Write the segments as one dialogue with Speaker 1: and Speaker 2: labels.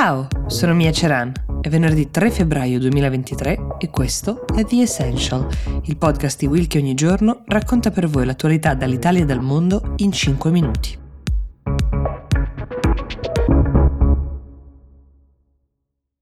Speaker 1: Ciao, sono Mia Ceran. È venerdì 3 febbraio 2023 e questo è The Essential, il podcast di Will che ogni giorno racconta per voi l'attualità dall'Italia e dal mondo in 5 minuti.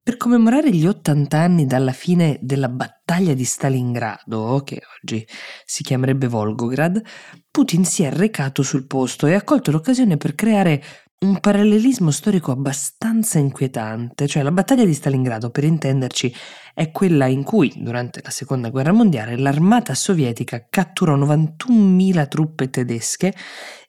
Speaker 1: Per commemorare gli 80 anni dalla fine della battaglia di Stalingrado, che oggi si chiamerebbe Volgograd, Putin si è recato sul posto e ha colto l'occasione per creare un parallelismo storico abbastanza inquietante, cioè la battaglia di Stalingrado, per intenderci, è quella in cui, durante la seconda guerra mondiale, l'armata sovietica catturò 91.000 truppe tedesche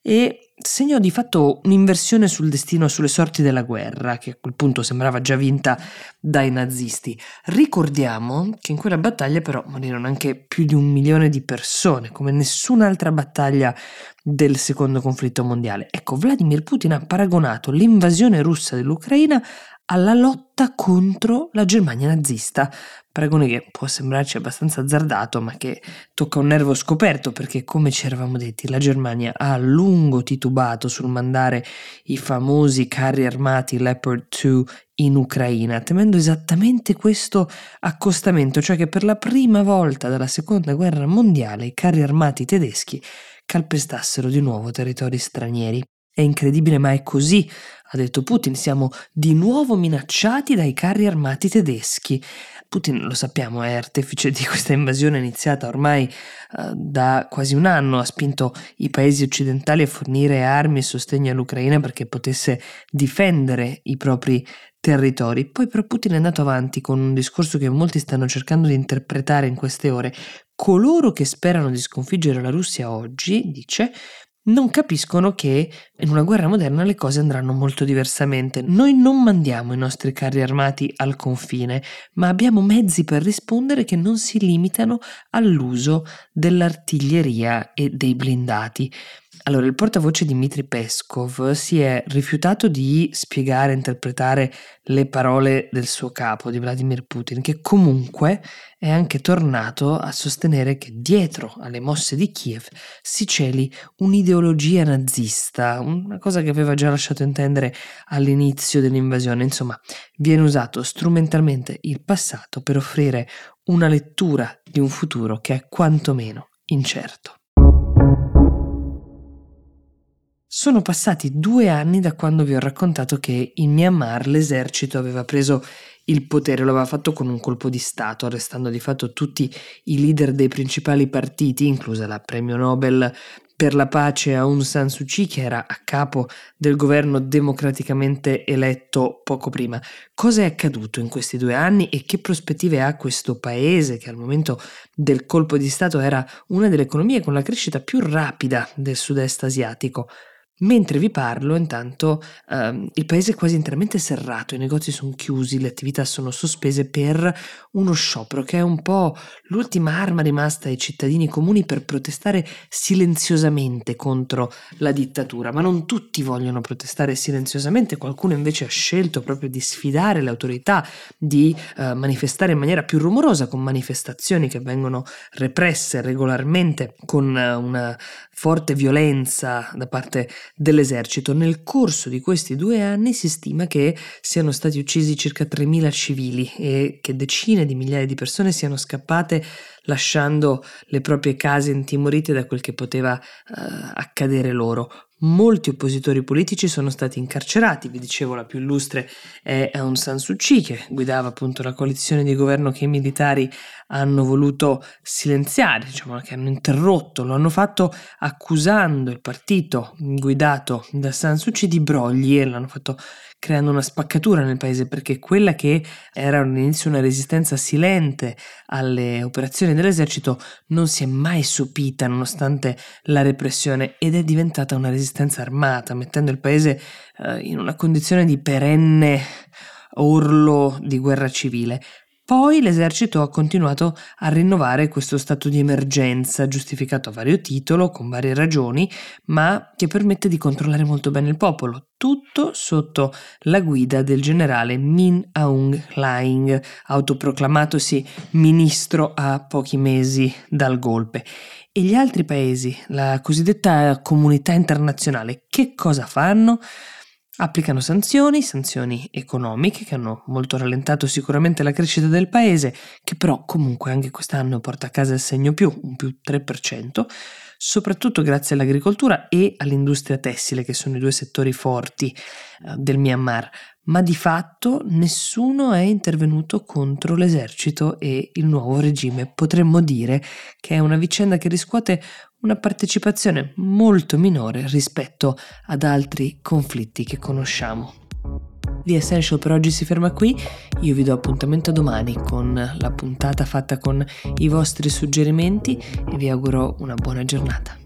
Speaker 1: e segnò di fatto un'inversione sul destino, sulle sorti della guerra, che a quel punto sembrava già vinta dai nazisti. Ricordiamo che in quella battaglia però morirono anche più di un milione di persone, come nessun'altra battaglia del secondo conflitto mondiale. Ecco, Vladimir Putin ha paragonato l'invasione russa dell'Ucraina alla lotta contro la Germania nazista. Paragone che può sembrarci abbastanza azzardato, ma che tocca un nervo scoperto perché, come ci eravamo detti, la Germania ha a lungo titubato sul mandare i famosi carri armati Leopard 2 in Ucraina, temendo esattamente questo accostamento, cioè che per la prima volta dalla seconda guerra mondiale i carri armati tedeschi calpestassero di nuovo territori stranieri. È incredibile, ma è così, ha detto Putin, siamo di nuovo minacciati dai carri armati tedeschi. Putin, lo sappiamo, è artefice di questa invasione iniziata ormai uh, da quasi un anno, ha spinto i paesi occidentali a fornire armi e sostegno all'Ucraina perché potesse difendere i propri territori. Poi però Putin è andato avanti con un discorso che molti stanno cercando di interpretare in queste ore. Coloro che sperano di sconfiggere la Russia oggi, dice, non capiscono che in una guerra moderna le cose andranno molto diversamente. Noi non mandiamo i nostri carri armati al confine, ma abbiamo mezzi per rispondere che non si limitano all'uso dell'artiglieria e dei blindati. Allora, il portavoce Dmitry Peskov si è rifiutato di spiegare e interpretare le parole del suo capo, di Vladimir Putin, che comunque è anche tornato a sostenere che dietro alle mosse di Kiev si celi un'ideologia nazista, una cosa che aveva già lasciato intendere all'inizio dell'invasione. Insomma, viene usato strumentalmente il passato per offrire una lettura di un futuro che è quantomeno incerto. Sono passati due anni da quando vi ho raccontato che in Myanmar l'esercito aveva preso il potere, lo aveva fatto con un colpo di Stato, arrestando di fatto tutti i leader dei principali partiti, inclusa la premio Nobel per la pace Aung San Suu Kyi, che era a capo del governo democraticamente eletto poco prima. Cosa è accaduto in questi due anni e che prospettive ha questo paese, che al momento del colpo di Stato era una delle economie con la crescita più rapida del sud-est asiatico? Mentre vi parlo, intanto, ehm, il paese è quasi interamente serrato, i negozi sono chiusi, le attività sono sospese per uno sciopero che è un po' l'ultima arma rimasta ai cittadini comuni per protestare silenziosamente contro la dittatura. Ma non tutti vogliono protestare silenziosamente, qualcuno invece ha scelto proprio di sfidare le autorità, di eh, manifestare in maniera più rumorosa con manifestazioni che vengono represse regolarmente con eh, una forte violenza da parte dell'esercito. Nel corso di questi due anni si stima che siano stati uccisi circa 3.000 civili e che decine di migliaia di persone siano scappate lasciando le proprie case intimorite da quel che poteva uh, accadere loro. Molti oppositori politici sono stati incarcerati, vi dicevo la più illustre è Aung San Suu Kyi che guidava appunto la coalizione di governo che i militari hanno voluto silenziare, diciamo che hanno interrotto, lo hanno fatto accusando il partito guidato da San Suu Kyi di brogli e l'hanno fatto creando una spaccatura nel paese perché quella che era all'inizio una resistenza silente alle operazioni dell'esercito non si è mai sopita nonostante la repressione ed è diventata una resistenza armata mettendo il paese eh, in una condizione di perenne orlo di guerra civile. Poi l'esercito ha continuato a rinnovare questo stato di emergenza, giustificato a vario titolo, con varie ragioni, ma che permette di controllare molto bene il popolo, tutto sotto la guida del generale Min Aung Hlaing, autoproclamatosi ministro a pochi mesi dal golpe. E gli altri paesi, la cosiddetta comunità internazionale, che cosa fanno? Applicano sanzioni, sanzioni economiche che hanno molto rallentato sicuramente la crescita del paese, che però comunque anche quest'anno porta a casa il segno più, un più 3%, soprattutto grazie all'agricoltura e all'industria tessile, che sono i due settori forti eh, del Myanmar, ma di fatto nessuno è intervenuto contro l'esercito e il nuovo regime. Potremmo dire che è una vicenda che riscuote una partecipazione molto minore rispetto ad altri conflitti che conosciamo. The Essential per oggi si ferma qui, io vi do appuntamento domani con la puntata fatta con i vostri suggerimenti e vi auguro una buona giornata.